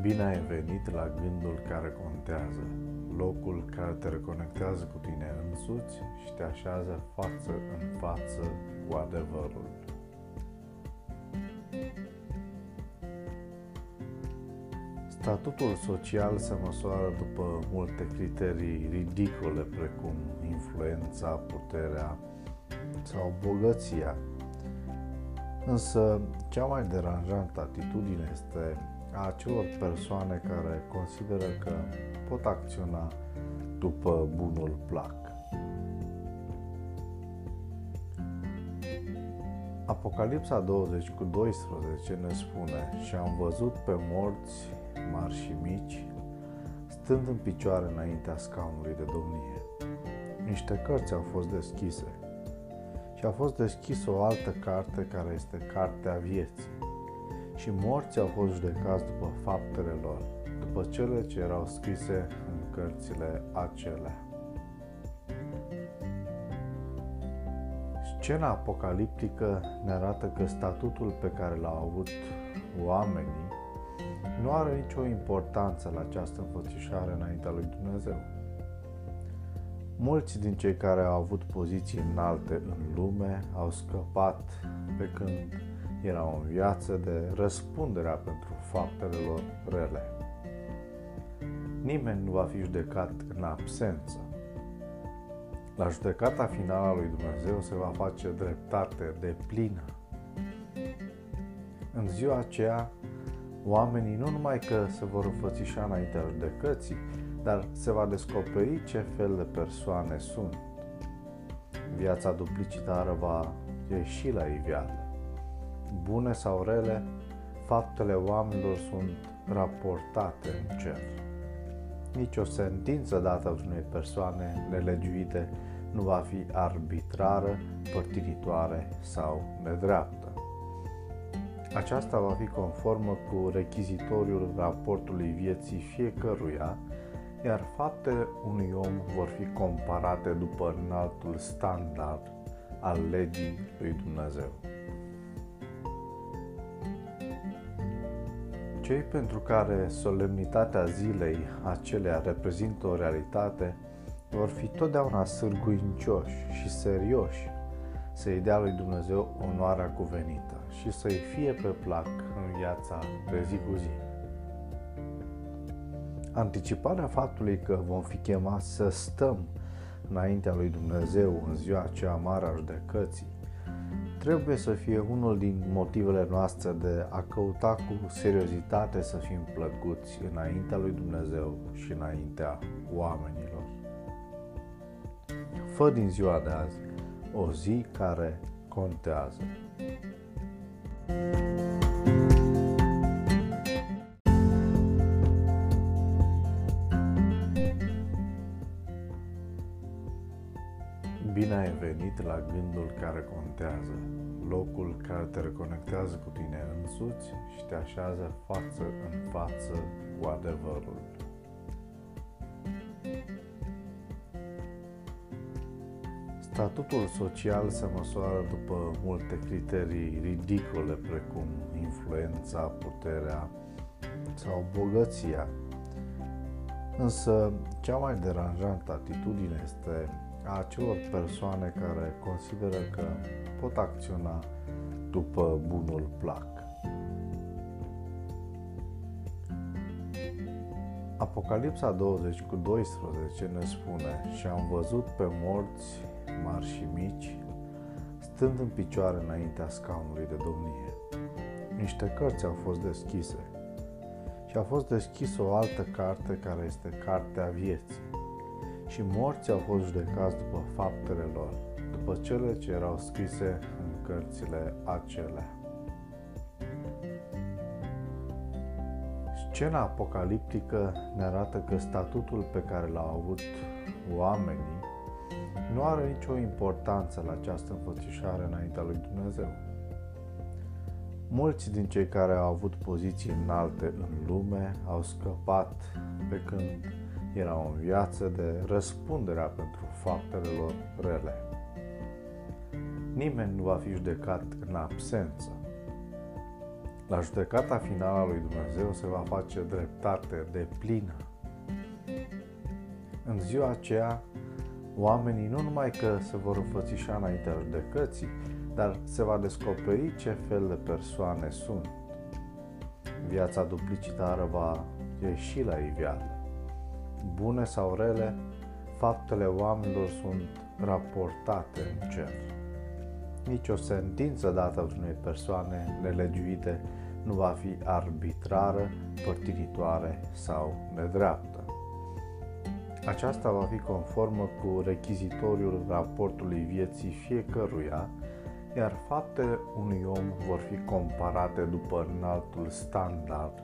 Bine ai venit la gândul care contează, locul care te reconectează cu tine însuți și te așează față în față cu adevărul. Statutul social se măsoară după multe criterii ridicole, precum influența, puterea sau bogăția. Însă, cea mai deranjantă atitudine este a acelor persoane care consideră că pot acționa după bunul plac. Apocalipsa 20 cu 12 ne spune și am văzut pe morți mari și mici stând în picioare înaintea scaunului de domnie. Niște cărți au fost deschise și a fost deschisă o altă carte care este Cartea Vieții și morții au fost judecați după faptele lor, după cele ce erau scrise în cărțile acelea. Scena apocaliptică ne arată că statutul pe care l-au avut oamenii nu are nicio importanță la această înfățișare înaintea lui Dumnezeu. Mulți din cei care au avut poziții înalte în lume au scăpat pe când erau în viață de răspunderea pentru faptele lor rele. Nimeni nu va fi judecat în absență. La judecata finală a lui Dumnezeu se va face dreptate de plină. În ziua aceea, oamenii nu numai că se vor înfățișa înaintea judecății, dar se va descoperi ce fel de persoane sunt. Viața duplicitară va ieși la iveală bune sau rele, faptele oamenilor sunt raportate în cer. Nici o sentință dată unei persoane nelegiuite nu va fi arbitrară, părtinitoare sau nedreaptă. Aceasta va fi conformă cu rechizitoriul raportului vieții fiecăruia, iar faptele unui om vor fi comparate după înaltul standard al legii lui Dumnezeu. Cei pentru care solemnitatea zilei acelea reprezintă o realitate vor fi totdeauna sârguincioși și serioși să-i dea lui Dumnezeu onoarea cuvenită și să-i fie pe plac în viața de zi cu zi. Anticiparea faptului că vom fi chemați să stăm înaintea lui Dumnezeu în ziua aceea mare a judecății trebuie să fie unul din motivele noastre de a căuta cu seriozitate să fim plăcuți înaintea lui Dumnezeu și înaintea oamenilor. Fă din ziua de azi o zi care contează. Bine ai venit la gândul care contează, locul care te reconectează cu tine însuți și te așează față în față cu adevărul. Statutul social se măsoară după multe criterii ridicole, precum influența, puterea sau bogăția. Însă, cea mai deranjantă atitudine este a acelor persoane care consideră că pot acționa după bunul plac. Apocalipsa 20 cu 12 ne spune și am văzut pe morți mari și mici stând în picioare înaintea scaunului de domnie. Niște cărți au fost deschise și a fost deschisă o altă carte care este Cartea Vieții și morții au fost judecați după faptele lor, după cele ce erau scrise în cărțile acelea. Scena apocaliptică ne arată că statutul pe care l-au avut oamenii nu are nicio importanță la această înfățișare înaintea lui Dumnezeu. Mulți din cei care au avut poziții înalte în lume au scăpat pe când erau în viață de răspunderea pentru faptele lor rele. Nimeni nu va fi judecat în absență. La judecata finală a lui Dumnezeu se va face dreptate de plină. În ziua aceea, oamenii nu numai că se vor înfățișa înaintea judecății, dar se va descoperi ce fel de persoane sunt. Viața duplicitară va ieși la iveală. Bune sau rele, faptele oamenilor sunt raportate în cer. Nici o sentință dată unei persoane nelegiuite nu va fi arbitrară, părtinitoare sau nedreaptă. Aceasta va fi conformă cu rechizitoriul raportului vieții fiecăruia, iar faptele unui om vor fi comparate după înaltul standard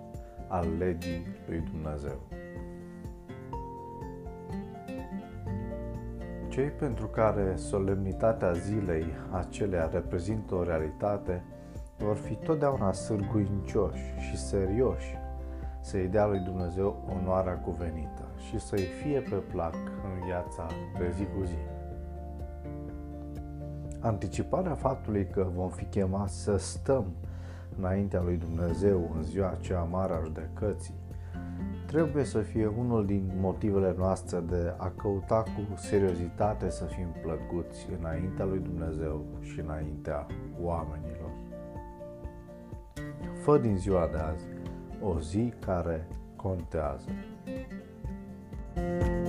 al legii lui Dumnezeu. Cei pentru care solemnitatea zilei acelea reprezintă o realitate vor fi totdeauna sârguincioși și serioși să-i dea lui Dumnezeu onoarea cuvenită și să-i fie pe plac în viața de zi cu zi. Anticiparea faptului că vom fi chemați să stăm înaintea lui Dumnezeu în ziua aceea mare a judecății trebuie să fie unul din motivele noastre de a căuta cu seriozitate să fim plăcuți înaintea lui Dumnezeu și înaintea oamenilor. Fă din ziua de azi o zi care contează. thank you